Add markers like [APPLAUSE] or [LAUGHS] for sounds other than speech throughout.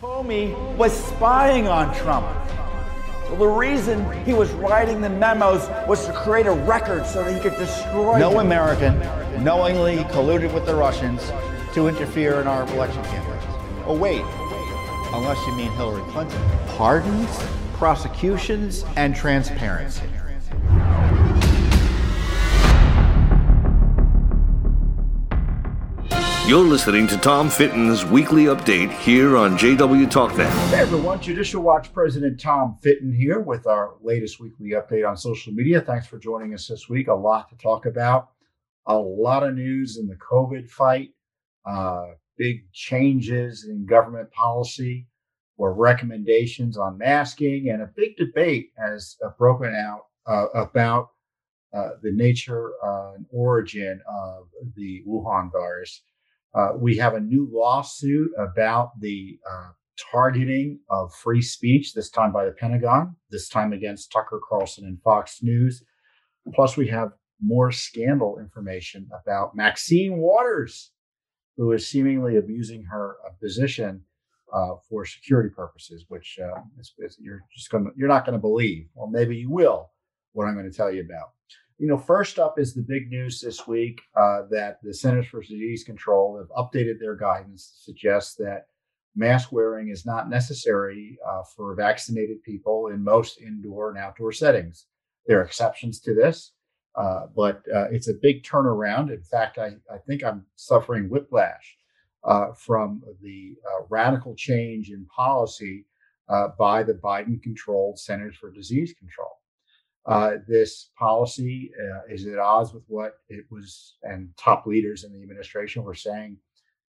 Comey was spying on Trump. Well, the reason he was writing the memos was to create a record so that he could destroy. No them. American knowingly colluded with the Russians to interfere in our election campaigns. Oh, wait, unless you mean Hillary Clinton. Pardons, prosecutions, and transparency. You're listening to Tom Fitton's weekly update here on JW TalkNet. Hey everyone, Judicial Watch President Tom Fitton here with our latest weekly update on social media. Thanks for joining us this week. A lot to talk about, a lot of news in the COVID fight, uh, big changes in government policy or recommendations on masking, and a big debate has uh, broken out uh, about uh, the nature uh, and origin of the Wuhan virus. Uh, we have a new lawsuit about the uh, targeting of free speech, this time by the Pentagon, this time against Tucker Carlson and Fox News. Plus, we have more scandal information about Maxine Waters, who is seemingly abusing her uh, position uh, for security purposes, which uh, is, is, you're just going you're not to believe, or maybe you will, what I'm going to tell you about. You know, first up is the big news this week uh, that the Centers for Disease Control have updated their guidance to suggest that mask wearing is not necessary uh, for vaccinated people in most indoor and outdoor settings. There are exceptions to this, uh, but uh, it's a big turnaround. In fact, I, I think I'm suffering whiplash uh, from the uh, radical change in policy by the Biden controlled Centers for Disease Control. Uh, this policy uh, is at odds with what it was, and top leaders in the administration were saying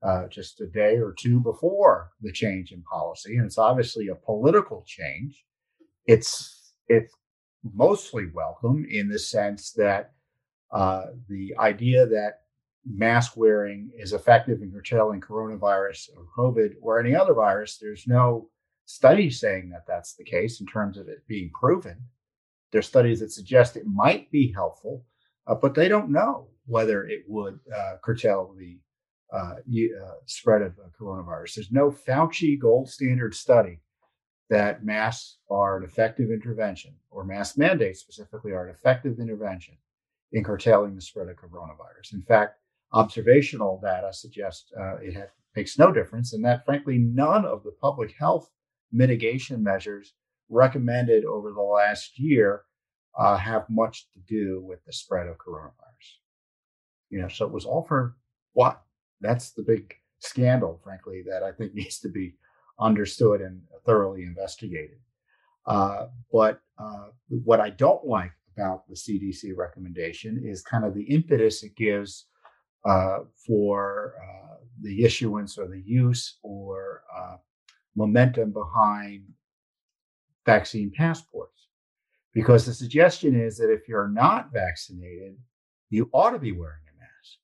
uh, just a day or two before the change in policy. And it's obviously a political change. It's it's mostly welcome in the sense that uh, the idea that mask wearing is effective in curtailing coronavirus or COVID or any other virus. There's no study saying that that's the case in terms of it being proven. There's studies that suggest it might be helpful, uh, but they don't know whether it would uh, curtail the uh, uh spread of coronavirus. There's no Fauci gold standard study that masks are an effective intervention, or mask mandates specifically are an effective intervention in curtailing the spread of coronavirus. In fact, observational data suggests uh, it makes no difference, and that frankly, none of the public health mitigation measures recommended over the last year uh, have much to do with the spread of coronavirus. You know, so it was all for what? That's the big scandal, frankly, that I think [LAUGHS] needs to be understood and thoroughly investigated. Uh, but uh, what I don't like about the CDC recommendation is kind of the impetus it gives uh, for uh, the issuance or the use or uh, momentum behind vaccine passports. Because the suggestion is that if you're not vaccinated, you ought to be wearing a mask.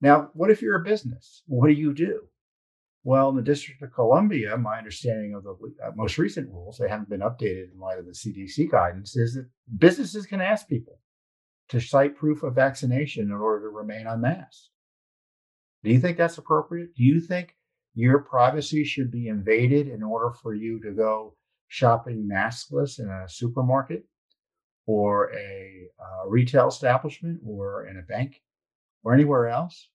Now, what if you're a business? What do you do? Well, in the District of Columbia, my understanding of the uh, most recent rules, they haven't been updated in light of the CDC guidance, is that businesses can ask people to cite proof of vaccination in order to remain unmasked. Do you think that's appropriate? Do you think your privacy should be invaded in order for you to go shopping maskless in a supermarket or a uh, retail establishment or in a bank or anywhere else,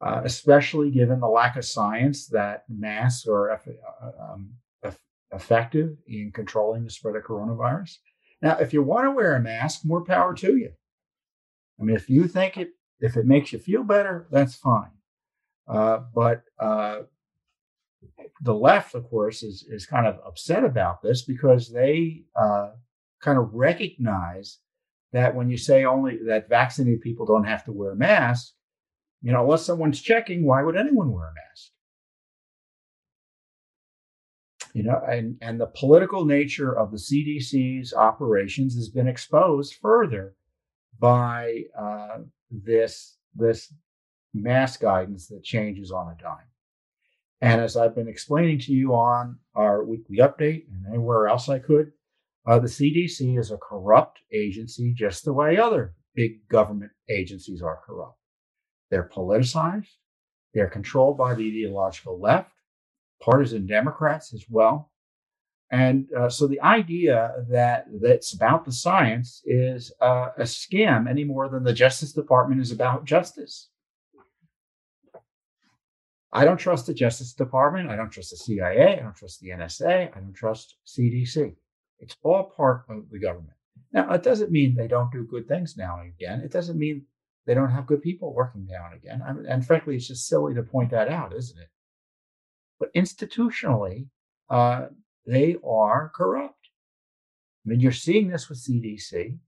uh, especially given the lack of science that masks are uh, um, effective in controlling the spread of coronavirus. Now, if you want to wear a mask, more power to you. I mean, if you think it, if it makes you feel better, that's fine. Uh, but uh, the left, of course, is is kind of upset about this because they uh, kind of recognize that when you say only that vaccinated people don't have to wear masks, you know, unless someone's checking, why would anyone wear a mask? You know, and, and the political nature of the CDC's operations has been exposed further by uh, this this mask guidance that changes on a dime. And as I've been explaining to you on our weekly update and anywhere else I could, uh, the CDC is a corrupt agency just the way other big government agencies are corrupt. They're politicized, they're controlled by the ideological left, partisan Democrats as well. And uh, so the idea that that's about the science is uh, a scam any more than the Justice Department is about justice. I don't trust the Justice Department. I don't trust the CIA. I don't trust the NSA. I don't trust CDC. It's all part of the government. Now, it doesn't mean they don't do good things now and again. It doesn't mean they don't have good people working now and again. I mean, and frankly, it's just silly to point that out, isn't it? But institutionally, uh, they are corrupt. I mean, you're seeing this with CDC.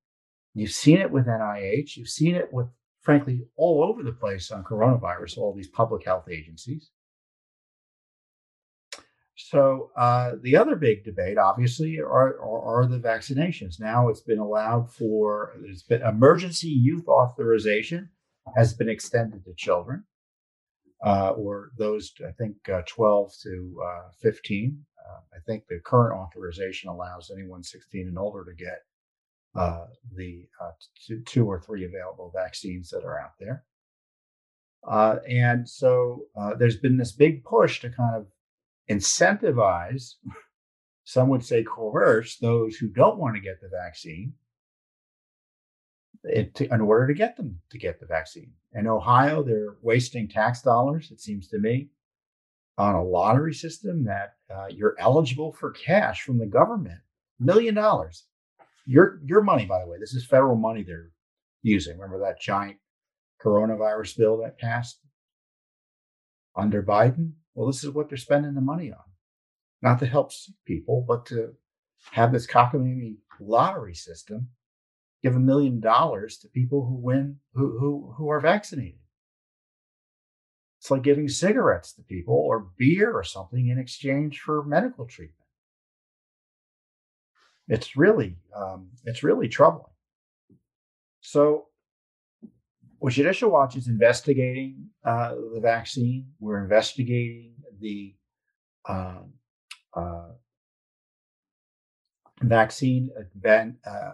You've seen it with NIH. You've seen it with, frankly, all over the place on coronavirus, all these public health agencies. So uh, the other big debate, obviously, are, are, are, the vaccinations. Now it's been allowed for, there's been emergency use authorization has been extended to children, uh, or those, I think, uh, 12 to uh, 15. Uh, I think the current authorization allows anyone 16 and older to get uh, the two, two, or three available vaccines that are out there. and so there's been this big push to kind of incentivize, some would say coerce, those who don't want to get the vaccine it, in order to get them to get the vaccine. In Ohio, they're wasting tax dollars, it seems to me, on a lottery system that uh, you're eligible for cash from the government, million dollars. Your your money, by the way, this is federal money they're using. Remember that giant coronavirus bill that passed under Biden? Well, this is what they're spending the money on. Not to help people, but to have this cockamamie lottery system give a million dollars to people who win who, who who are vaccinated. It's like giving cigarettes to people or beer or something in exchange for medical treatment. It's really um, it's really troubling. So well, Judicial Watch is investigating uh, the vaccine. We're investigating the uh, uh, vaccine event, uh, uh,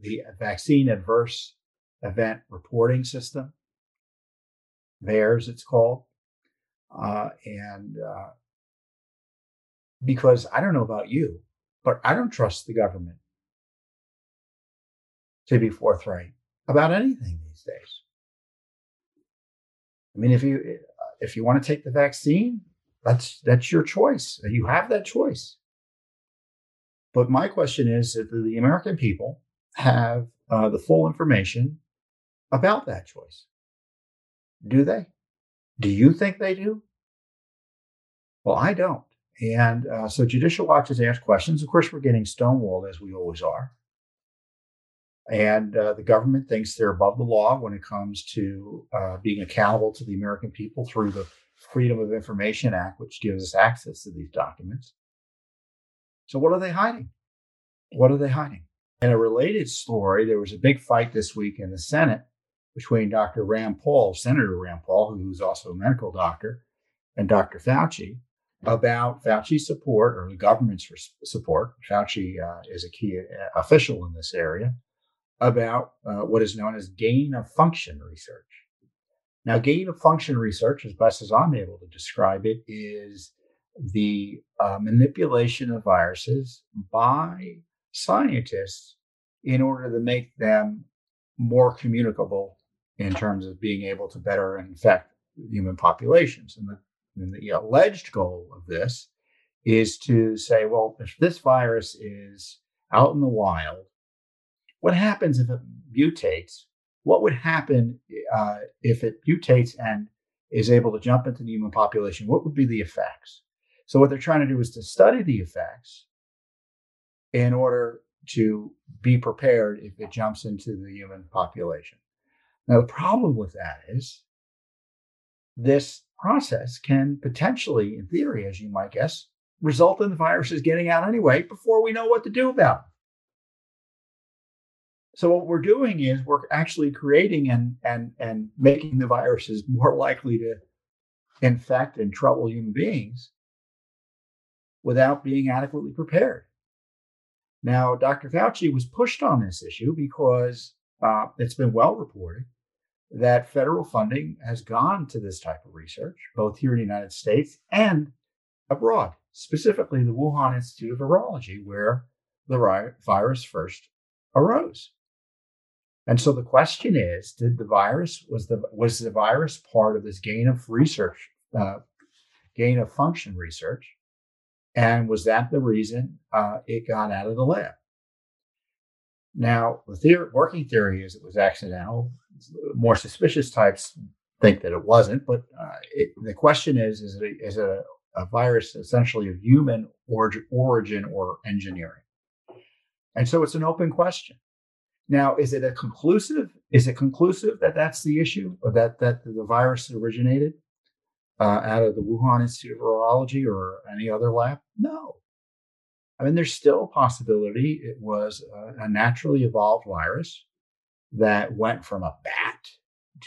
the vaccine adverse event reporting system. VAERS, it's called, uh, and because I don't know about you, but I don't trust the government to be forthright about anything these days. I mean, if you uh, if you want to take the vaccine, that's that's your choice. You have that choice. But my question is that the American people have uh, the full information about that choice. Do they? Do you think they do? Well, I don't. And uh, so Judicial Watch has asked questions. Of course, we're getting stonewalled as we always are. And uh, the government thinks they're above the law when it comes to uh, being accountable to the American people through the Freedom of Information Act, which gives us access to these documents. So, what are they hiding? What are they hiding? In a related story, there was a big fight this week in the Senate between Dr. Rand Paul, Senator Rand Paul, who's also a medical doctor, and Dr. Fauci about Fauci's support or the government's support. Fauci uh, is a key uh, official in this area about uh, what is known as gain of function research. Now, gain of function research, as best as I'm able to describe it, is the uh, manipulation of viruses by scientists in order to make them more communicable in terms of being able to better infect human populations. And the, and the alleged goal of this is to say, well, if this virus is out in the wild what happens if it mutates? What would happen uh, if it mutates and is able to jump into the human population? What would be the effects? So, what they're trying to do is to study the effects in order to be prepared if it jumps into the human population. Now, the problem with that is this process can potentially, in theory, as you might guess, result in the viruses getting out anyway before we know what to do about it. So what we're doing is we're actually creating and and and making the viruses more [LAUGHS] likely to infect and trouble human beings without being adequately prepared. Now, Dr. Fauci was pushed on this issue because uh, it's been well reported that federal funding has gone to this type of research, both here in the United States and abroad, specifically the Wuhan Institute of Virology, where the virus first arose. And so the question is, did the virus was the was the virus part of this gain of research, uh, gain of function research, and was that the reason uh, it got out of the lab? Now, the theory, working theory is it was accidental. More suspicious types think that it wasn't, but uh, it, the question is: is it, is it a, a virus essentially of human origin, origin or engineering? And so it's an open question. Now, is it a conclusive? Is it conclusive that that's the issue, or that that the virus originated uh, out of the Wuhan Institute of Virology or any other lab? No. I mean, there's still a possibility it was a, a naturally evolved virus that went from a bat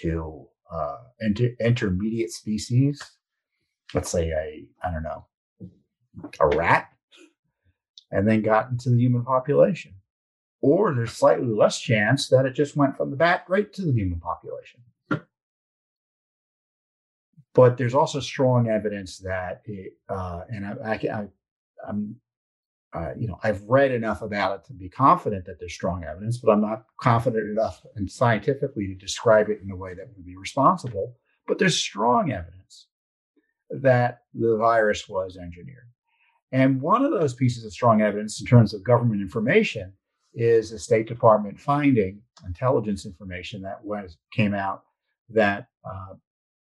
to uh, inter- intermediate species. Let's say a I don't know a rat, and then got into the human population or there's slightly less chance that it just went from the bat right to the human population. But there's also strong evidence that it, uh, and I, I, am uh, you know, I've read enough about it to be confident that there's strong evidence, but I'm not confident enough and scientifically to describe it in a way that would be responsible. But there's strong evidence that the virus was engineered. And one of those pieces of strong evidence in terms of government information is a State Department finding, intelligence information that was came out that uh,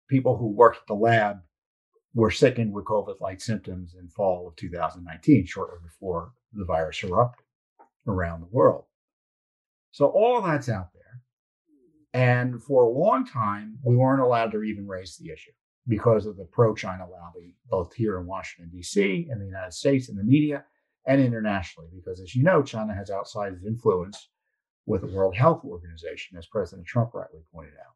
people who worked at the lab were sickened with COVID-like symptoms in fall of 2019, shortly before the virus erupted around the world. So all that's out there. And for a long time, we weren't allowed to even raise the issue because of the pro-China lobby, both here in Washington, D.C., in the United States, in the media, and internationally, because as you know, China has outsized influence with the World Health Organization, as President Trump rightly pointed out.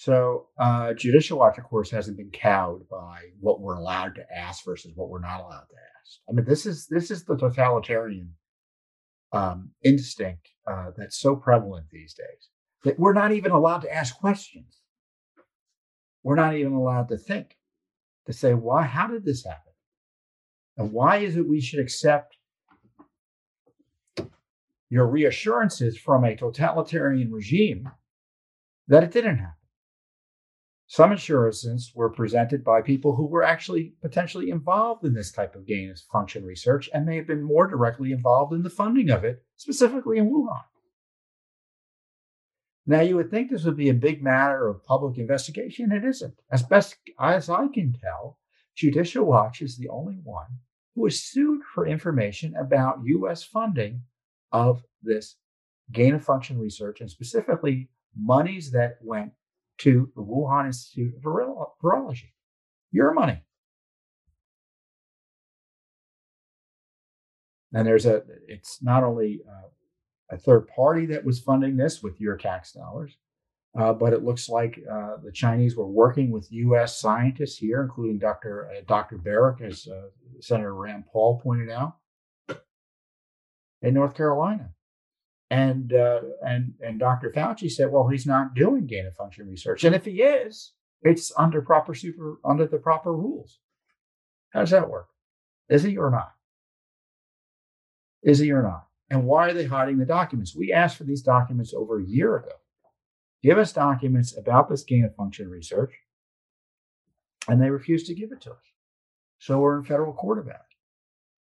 So, uh, Judicial Watch, of course, hasn't been cowed by what we're allowed to ask versus what we're not allowed to ask. I mean, this is this is the totalitarian um, instinct uh, that's so prevalent these days that we're not even allowed to ask questions. We're not even allowed to think to say, why? How did this happen? And why is it we should accept your reassurances from a totalitarian regime that it didn't happen? Some assurances were presented by people who were actually potentially involved in this type of gain of function research and may have been more directly involved in the funding of it, specifically in Wuhan. Now, you would think this would be a big matter of public investigation. It isn't. As best as I can tell, Judicial Watch is the only one who was sued for information about US funding of this gain of function research and specifically monies that went to the Wuhan Institute of Virology. Your money. And there's a, it's not only uh, a third party that was funding this with your tax dollars, uh, but it looks like uh, the Chinese were working with U.S. scientists here, including Dr. Uh, Dr. Baric, as uh, Senator Rand Paul pointed out, in North Carolina. And uh, and and Dr. Fauci said, well, he's not doing gain of function research, and if he is, it's under proper super under the proper rules. How does that work? Is he or not? Is he or not? And why are they hiding the documents? We asked for these documents over a year ago give us documents about this gain of function research. And they refused to give it to us. So we're in federal court about it.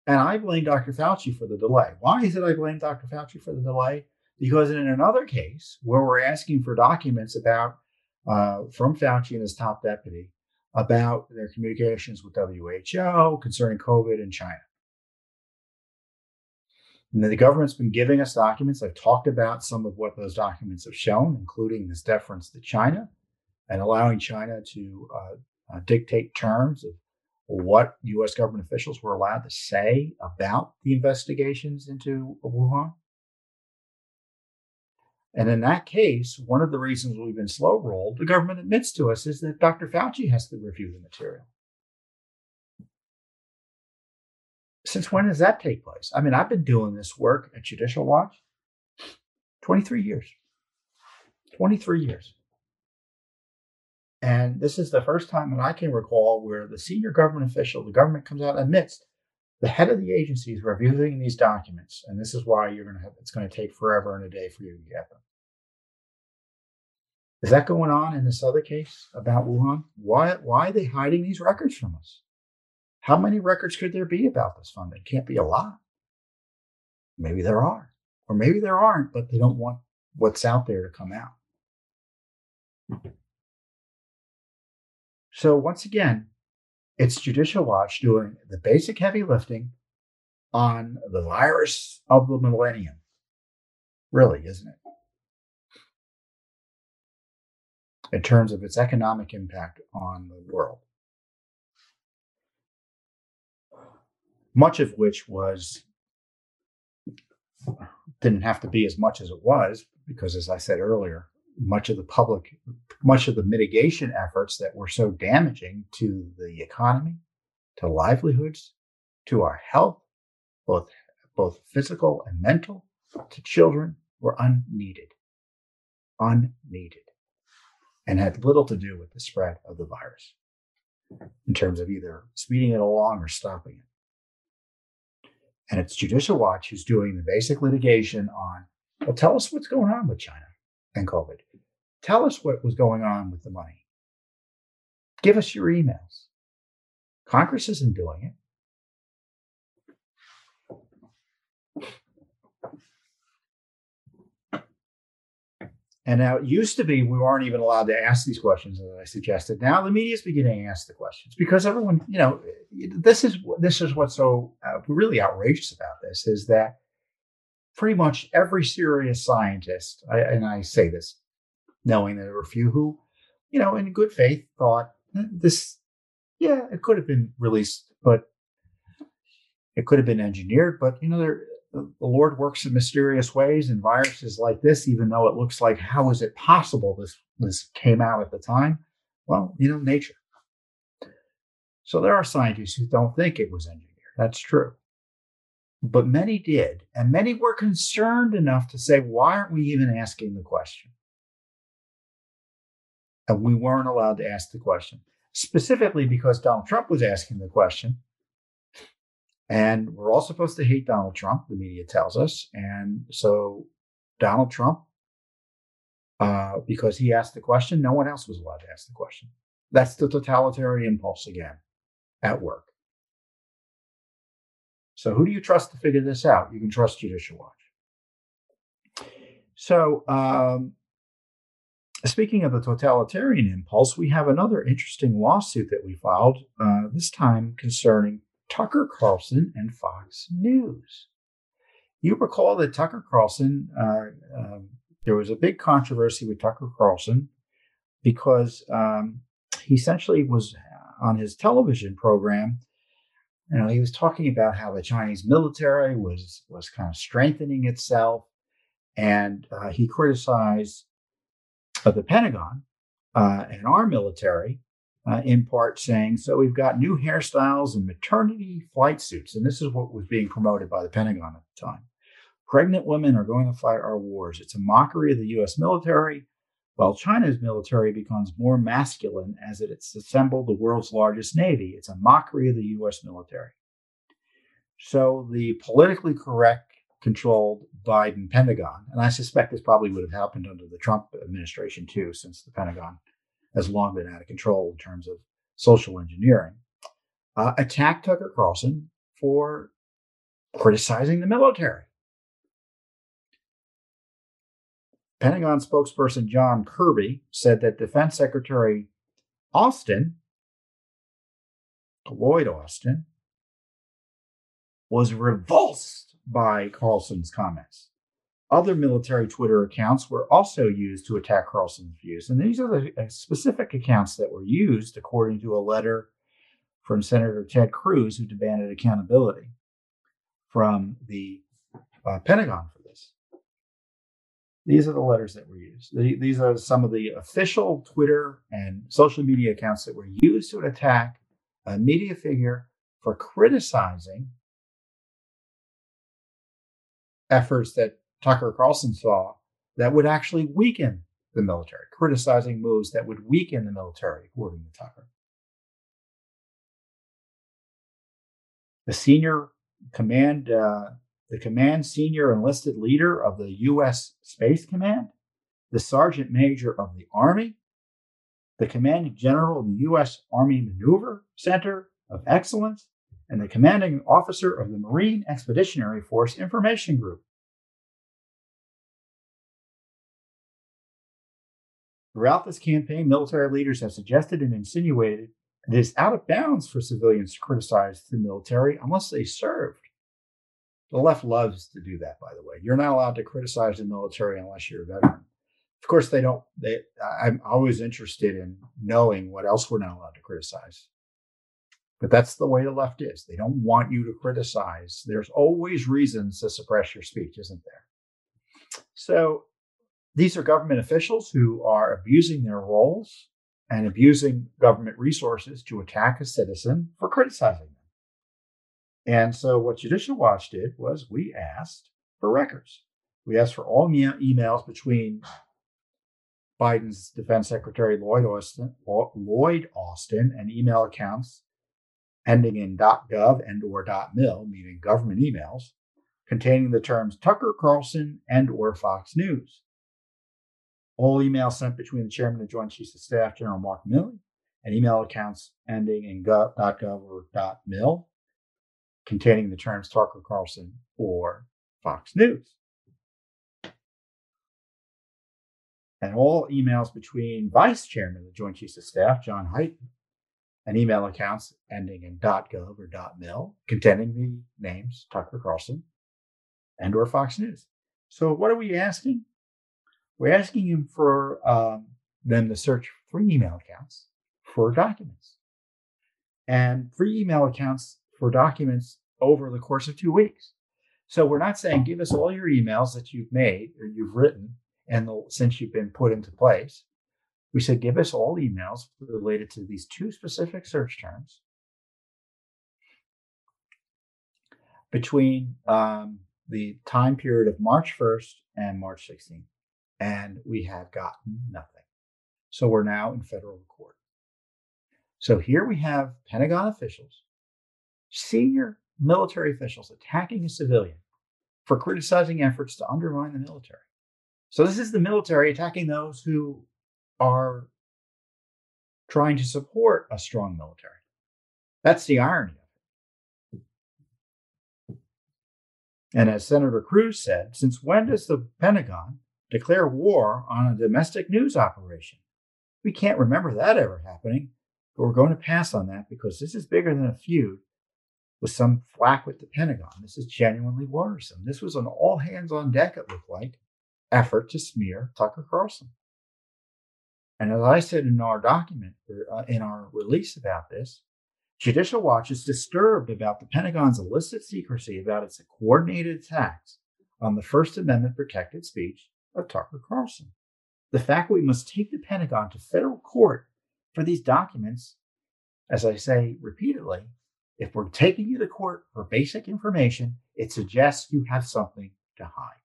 And I blame Dr. Fauci for the delay. Why is it I blame Dr. Fauci for the delay? Because in another case where we're asking for documents about uh, from Fauci and his top deputy about their communications with WHO concerning COVID in China. And the government's been giving us documents. I've talked about some of what those documents have shown, including this deference to China and allowing China to uh, uh, dictate terms of what U.S. government officials were allowed to say about the investigations into Wuhan. And in that case, one of the reasons we've been slow rolled, the government admits to us, is that Dr. Fauci has to review the material. Since when does that take place? I mean, I've been doing this work at Judicial Watch 23 years. 23 years. And this is the first time that I can recall where the senior government official, the government comes out admits the head of the agency is reviewing these documents, and this is why you're going to have it's going to take forever and a day for you to get them. Is that going on in this other case about Wuhan? Why why are they hiding these records from us? How many records could there be about this fund? It can't be a lot. Maybe there are, or maybe there aren't, but they don't want what's out there to come out. So once again, it's Judicial Watch doing the basic heavy lifting on the virus of the millennium. Really, isn't it? In terms of its economic impact on the world. Much of which was didn't have to be as much as it was because as I said earlier, much of the public, much of the mitigation efforts that were so damaging to the economy, to livelihoods, to our health, both, both physical and mental, to children, were unneeded. Unneeded. And had little to do with the spread of the virus in terms of either speeding it along or stopping it. And it's Judicial Watch who's doing the basic litigation on, well, tell us what's going on with China and COVID. Tell us what was going on with the money. Give us your emails. Congress isn't doing it. And now it used to be we weren't even allowed to ask these questions, as I suggested. Now the media is beginning to ask the questions because everyone, you know, this is this is what's so uh, really outrageous about this is that pretty much every serious scientist, I, and I say this knowing that there were a few who, you know, in good faith thought eh, this, yeah, it could have been released, but it could have been engineered. But, you know, there, the Lord works in mysterious ways and viruses like this, even though it looks like, how is it possible this, this came out at the time? Well, you know, nature. So there are scientists who don't think it was engineered. That's true but many did. And many were concerned enough to say, why aren't we even asking the question? And we weren't allowed to ask the question, specifically because Donald Trump was asking the question. And we're all supposed to hate Donald Trump, the media tells us. And so Donald Trump, uh, because he asked the question, no one else was allowed to ask the question. That's the totalitarian impulse again at work. So who do you trust to figure this out? You can trust Judicial Watch. So um, speaking of the totalitarian impulse, we have another interesting lawsuit that we filed, uh, this time concerning Tucker Carlson and Fox News. You recall that Tucker Carlson, uh, um, there was a big controversy with Tucker Carlson because um, he essentially was on his television program you know, he was talking about how the Chinese military was was kind of strengthening itself, and uh, he criticized uh, the Pentagon uh, and our military, uh, in part saying, "So we've got new hairstyles and maternity flight suits," and this is what was being promoted by the Pentagon at the time. Pregnant women are going to fight our wars. It's a mockery of the U.S. military while China's military becomes more masculine as it's assembled the world's largest navy, it's a mockery of the US military. So the politically correct controlled Biden Pentagon, and I suspect this probably would have happened under the Trump administration too, since the Pentagon has long been out of control in terms of social engineering, uh, attacked Tucker Carlson for criticizing the military. Pentagon spokesperson John Kirby said that Defense Secretary Austin, Lloyd Austin, was revulsed by Carlson's comments. Other military Twitter accounts were also used to attack Carlson's views. And these are the uh, specific accounts that were used, according to a letter from Senator Ted Cruz, who demanded accountability from the uh, Pentagon for. These are the letters that were used. These are some of the official Twitter and social media accounts that were used to attack a media figure for criticizing efforts that Tucker Carlson saw that would actually weaken the military, criticizing moves that would weaken the military, according to Tucker. The senior command, uh, the command senior enlisted leader of the U.S. Space Command, the sergeant major of the Army, the commanding general of the U.S. Army Maneuver Center of Excellence, and the commanding officer of the Marine Expeditionary Force Information Group. Throughout this campaign, military leaders have suggested and insinuated it is out of bounds for civilians to criticize the military unless they served. The left loves to do that, by the way. You're not allowed to criticize the military unless you're a veteran. Of course, they don't. They, I'm always interested in knowing what else we're not allowed to criticize. But that's the way the left is. They don't want you to criticize. There's always reasons to suppress your speech, isn't there? So these are government officials who are abusing their roles and abusing government resources to attack a citizen for criticizing. And so, what Judicial Watch did was we asked for records. We asked for all emails between Biden's Defense Secretary Lloyd Austin, Lloyd Austin and email accounts ending in .gov and or .mil, meaning government emails, containing the terms Tucker Carlson and or Fox News. All emails sent between the chairman and Joint Chiefs of Staff, General Mark Milley, and email accounts ending in .gov or .mil, containing the terms Tucker Carlson or Fox News. And all emails between Vice Chairman of the Joint Chiefs of Staff, John Hyten, and email accounts ending in .gov or .mil, containing the names Tucker Carlson and or Fox News. So what are we asking? We're asking him for um, them to search free email accounts for documents and free email accounts for documents over the course of two weeks. So we're not saying give us all your emails that you've made or you've written and the, since you've been put into place. We said give us all emails related to these two specific search terms between um, the time period of March 1st and March 16th and we have gotten nothing. So we're now in federal court. So here we have Pentagon officials, senior military officials attacking a civilian for criticizing efforts to undermine the military. So this is the military attacking those who are trying to support a strong military. That's the irony of it. And as Senator Cruz said, since when does the Pentagon declare war on a domestic news operation. We can't remember that ever happening, but we're going to pass on that because this is bigger than a feud with some flack with the Pentagon. This is genuinely worrisome. This was an all hands on deck, it looked like, effort to smear Tucker Carlson. And as I said in our document, uh, in our release about this, Judicial Watch is disturbed about the Pentagon's illicit secrecy about its coordinated attacks on the First Amendment protected speech of Tucker Carlson. The fact we must take the Pentagon to federal court for these documents, as I say repeatedly, if we're taking you to court for basic information, it suggests you have something to hide.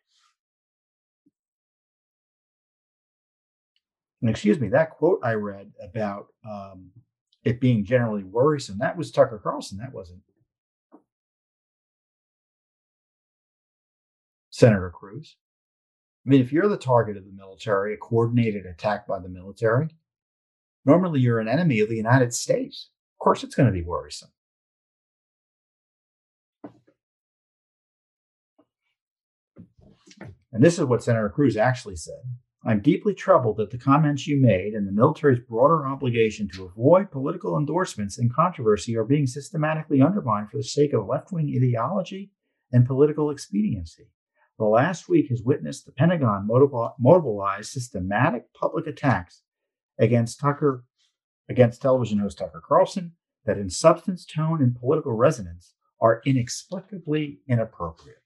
And excuse me, that quote I read about um, it being generally worrisome, that was Tucker Carlson. That wasn't Senator Cruz. I mean, if you're the target of the military, a coordinated attack by the military, normally you're an enemy of the United States. Of course, it's going to be worrisome. And this is what Senator Cruz actually said. I'm deeply troubled that the comments you made and the military's broader obligation to avoid political endorsements and controversy are being systematically undermined for the sake of left wing ideology and political expediency. The last week has witnessed the Pentagon mobilize systematic public attacks against Tucker, against television host Tucker Carlson, that in substance, tone, and political resonance are inexplicably inappropriate.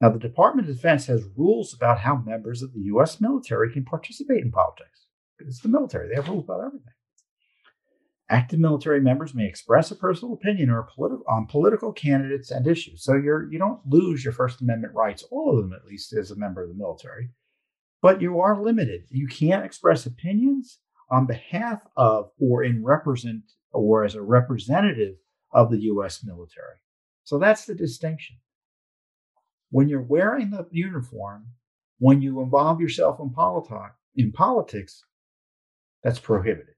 Now, the Department of Defense has rules about how members of the U.S. military can participate in politics. It's the military, they have rules about everything. Active military members may express a personal opinion or politi- on political candidates and issues. So you're you don't lose your First Amendment rights, all of them at least, as a member of the military. but you are limited. You can't express opinions on behalf of or in represent or as a representative of the US military. So that's the distinction. When you're wearing the uniform, when you involve yourself in, politi- in politics, that's prohibited.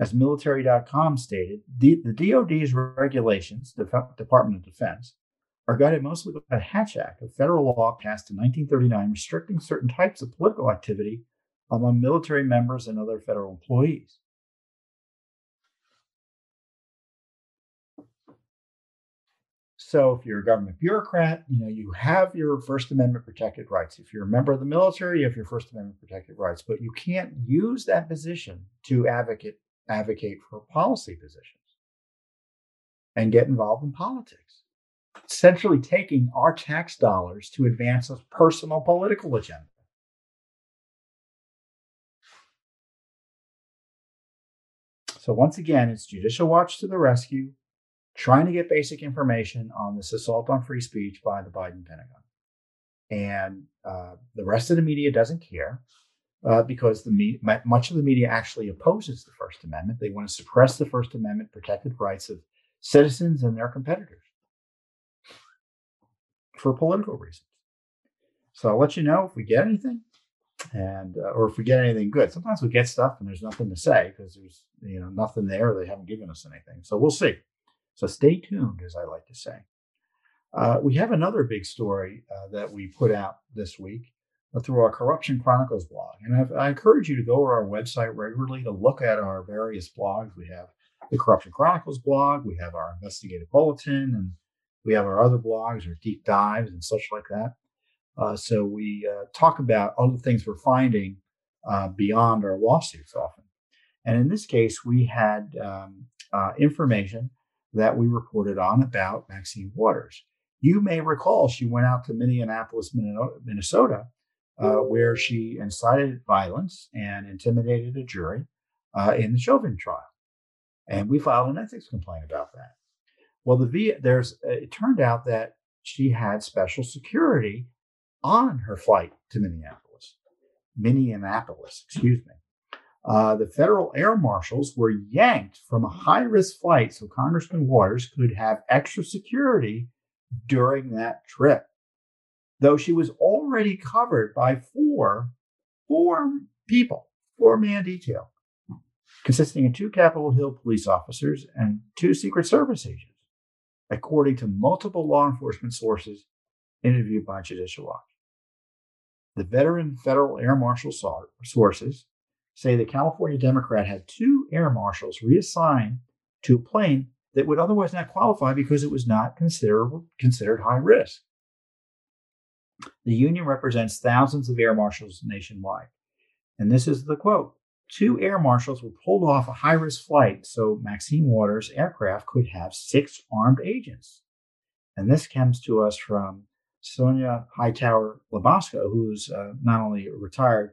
As military.com stated, the, the DoD's regulations, the Department of Defense, are guided mostly by the Hatch Act, a federal law passed in 1939 restricting certain types of political activity among military members and other federal employees. So if you're a government bureaucrat, you know, you have your First Amendment protected rights. If you're a member of the military, you have your First Amendment protected rights, but you can't use that position to advocate advocate for policy positions and get involved in politics. Essentially taking our tax dollars to advance a personal political agenda. So once again, it's Judicial Watch to the rescue trying to get basic information on this assault on free speech by the Biden Pentagon. And uh, the rest of the media doesn't care uh, because the me- much of the media actually opposes the First Amendment. They want to suppress the First Amendment protected rights of citizens and their competitors for political reasons. So I'll let you know if we get anything and uh, or if we get anything good. Sometimes we get stuff and there's nothing to say because there's you know nothing there. They haven't given us anything. So we'll see. So stay tuned, as I like to say. Uh, we have another big story uh, that we put out this week uh, through our Corruption Chronicles blog. And I've, i encourage you to go to our website regularly to look at our various blogs. We have the Corruption Chronicles blog, we have our investigative bulletin, and we have our other blogs or deep dives and such like that. Uh, so we uh, talk about other things we're finding uh, beyond our lawsuits often. And in this case, we had um, information that we reported on about Maxine Waters. You may recall she went out to Minneapolis, Minnesota, uh, where she incited violence and intimidated a jury uh, in the Chauvin trial. And we filed an ethics complaint about that. Well, the v- there's uh, it turned out that she had special security on her flight to Minneapolis, Minneapolis, excuse me uh, the federal air marshals were yanked from a high risk flight so Congressman Waters could have extra security during that trip. Though she was already covered by four, four people, four man detail, consisting of two Capitol Hill police officers and two Secret Service agents, according to multiple law enforcement sources interviewed by Judicial Watch. The veteran federal air marshal sources say the California Democrat had two air marshals reassigned to a plane that would otherwise not qualify because it was not considered high risk. The union represents thousands of air marshals nationwide. And this is the quote Two air marshals were pulled off a high risk flight so Maxine Waters' aircraft could have six armed agents. And this comes to us from Sonya Hightower LaBosco, who's uh, not only a retired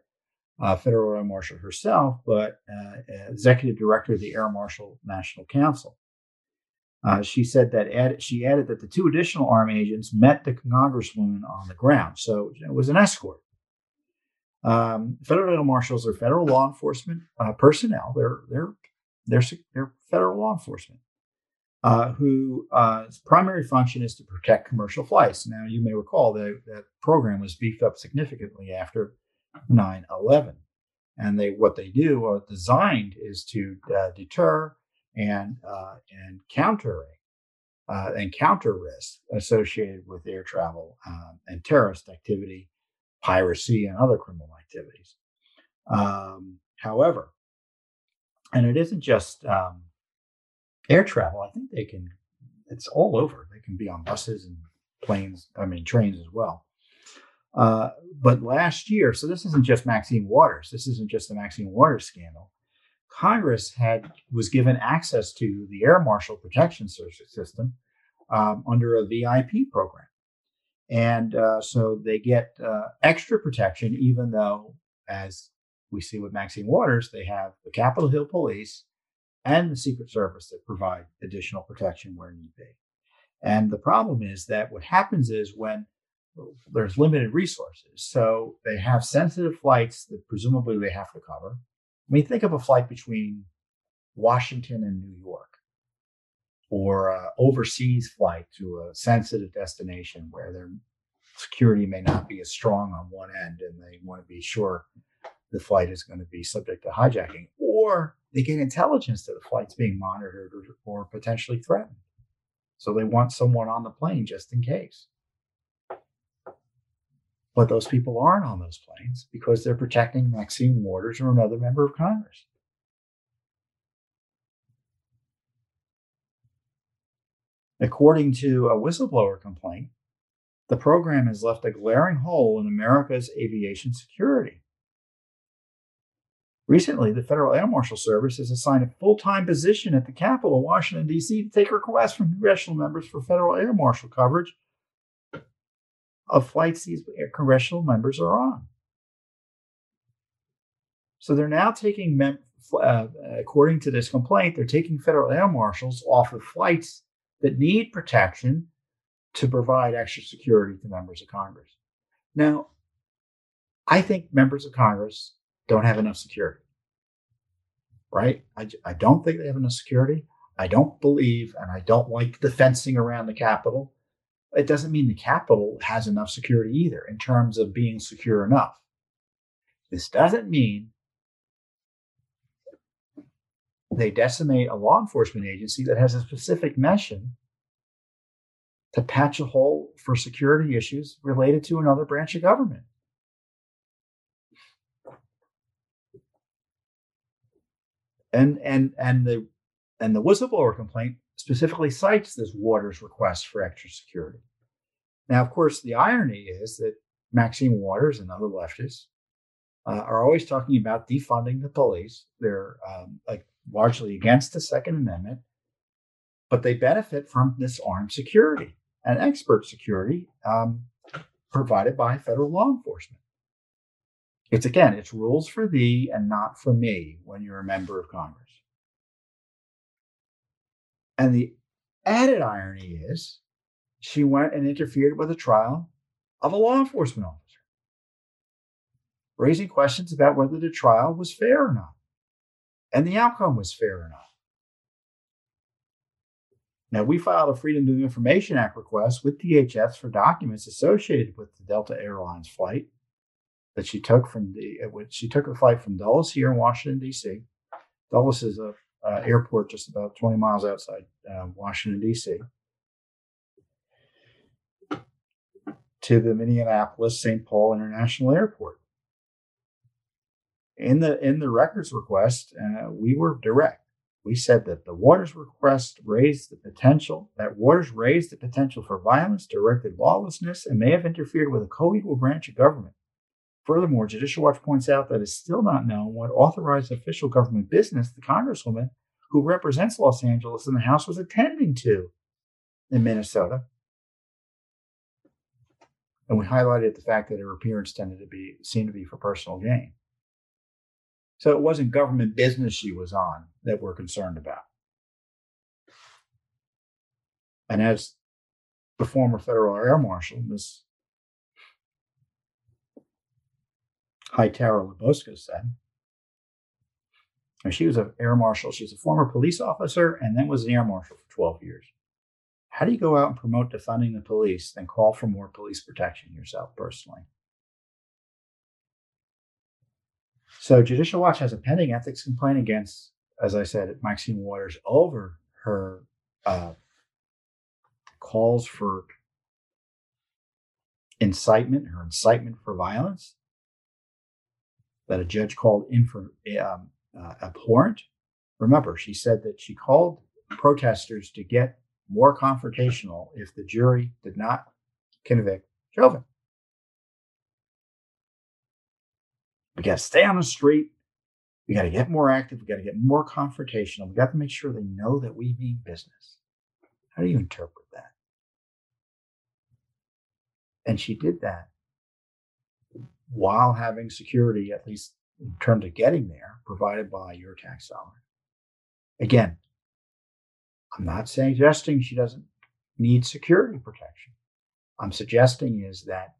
uh, Federal Air Marshal herself, but uh, executive director of the Air Marshal National Council. Uh, she said that she added that the two additional armed agents met the congresswoman on the ground, so it was an escort. Um, federal air marshals are federal law enforcement uh, personnel. They're they're they're they're federal law enforcement uh, uh, primary function is to protect commercial flights. Now, you may recall that that program was beefed up significantly after 9/11. And they what they do or designed is to uh, deter and uh, and counter uh, and counter risk associated with air travel um, and terrorist activity, piracy, and other criminal activities. Um, however, and it isn't just um, air travel. I think they can. It's all over. They can be on buses and planes. I mean trains as well. Uh, but last year, so this isn't just Maxine Waters. This isn't just the Maxine Waters scandal. Congress had was given access to the Air Marshal Protection System um, under a VIP program, and uh, so they get uh, extra protection, even though, as we see with Maxine Waters, they have the Capitol Hill Police and the Secret Service that provide additional protection where need be. And the problem is that what happens is when there's limited resources. So they have sensitive flights that presumably they have to cover. I mean, think of a flight between Washington and New York or an overseas flight to a sensitive destination where their security may not be as strong on one end and they want to be sure the flight is going to be subject to hijacking. Or they get intelligence that the flight's being monitored or, or potentially threatened. So they want someone on the plane just in case. But those people aren't on those planes because they're protecting Maxine Waters or another member of Congress. According to a whistleblower complaint, the program has left a glaring hole in America's aviation security. Recently, the Federal Air Marshal Service has assigned a full time position at the Capitol in Washington, D.C. to take requests from congressional members for federal air marshal coverage of flights these congressional members are on. So they're now taking, mem- uh, according to this complaint, they're taking federal air marshals off of flights that need protection to provide extra security to members of Congress. Now, I think members of Congress don't have enough security. Right? I, I don't think they have enough security. I don't believe, and I don't like the fencing around the Capitol. It doesn't mean the Capitol has enough security either in terms of being secure enough. This doesn't mean they decimate a law enforcement agency that has a specific mission to patch a hole for security issues related to another branch of government. and and and the and the whistleblower complaint specifically cites this Waters request for extra security. Now, of course, the irony is that Maxine Waters and other leftists uh, are always talking about defunding the police. They're um, like largely against the Second Amendment, but they benefit from this armed security and expert security um, provided by federal law enforcement. It's again, it's rules for thee and not for me when you're a member of Congress. And the added irony is she went and interfered with a trial of a law enforcement officer, raising questions about whether the trial was fair or not, and the outcome was fair or not. Now, we filed a Freedom of Information Act request with DHS for documents associated with the Delta Airlines flight that she took from the uh, she took a flight from Dulles here in Washington D.C. Dulles is a uh, airport just about 20 miles outside uh, Washington D.C. to the Minneapolis St. Paul International Airport. In the in the records request, uh, we were direct. We said that the Waters request raised the potential that Waters raised the potential for violence, directed lawlessness, and may have interfered with a co-equal branch of government Furthermore, Judicial Watch points out that it's still not known what authorized official government business the Congresswoman who represents Los Angeles in the House was attending to in Minnesota. And we highlighted the fact that her appearance tended to be seemed to be for personal gain. So it wasn't government business she was on that we're concerned about. And as the former federal air marshal, Ms. Tara LaBosco said. And she was an air marshal. She was a former police officer and then was an air marshal for 12 years. How do you go out and promote defunding the police, then call for more police protection yourself personally? So, Judicial Watch has a pending ethics complaint against, as I said, Maxine Waters over her uh, calls for incitement, her incitement for violence, that a judge called infor, um, uh, abhorrent. Remember, she said that she called protesters to get more confrontational if the jury did not convict Chauvin. We got to stay on the street. We got to get more active. We got to get more confrontational. We got to make sure they know that we mean business. How do you interpret that? And she did that while having security, at least in terms of getting there, provided by your tax dollar. Again, I'm not suggesting she doesn't need security protection. I'm suggesting is that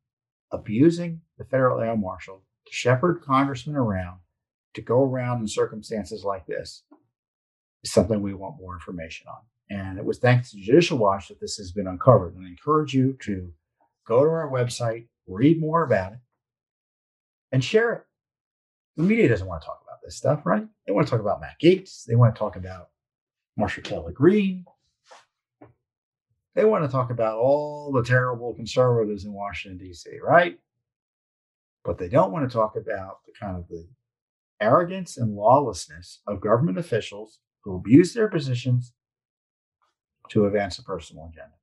abusing the federal air marshal to shepherd congressmen around to go around in circumstances like this is something we want more information on. And it was thanks to Judicial Watch that this has been uncovered. And I encourage you to go to our website, read more about it, and share it. The media doesn't want to talk about this stuff, right? They want to talk about Matt Gaetz. They want to talk about Marjorie Taylor Greene. They want to talk about all the terrible conservatives in Washington, D.C., right? But they don't want to talk about the kind of the arrogance and lawlessness of government officials who abuse their positions to advance a personal agenda.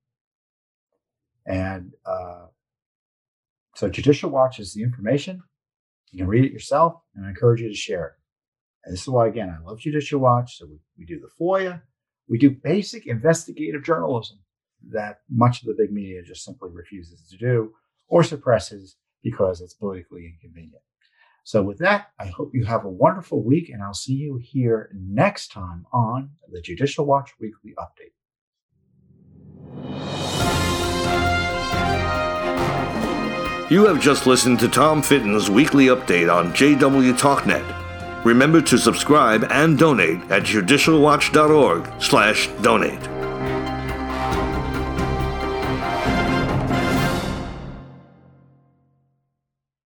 And uh, so, Judicial Watch is the information. You can read it yourself, and I encourage you to share it. And this is why, again, I love Judicial Watch. So, we, we do the FOIA, we do basic investigative journalism that much of the big media just simply refuses to do or suppresses because it's politically inconvenient. So, with that, I hope you have a wonderful week, and I'll see you here next time on the Judicial Watch Weekly Update. You have just listened to Tom Fitton's weekly update on JW TalkNet. Remember to subscribe and donate at judicialwatch.org/donate.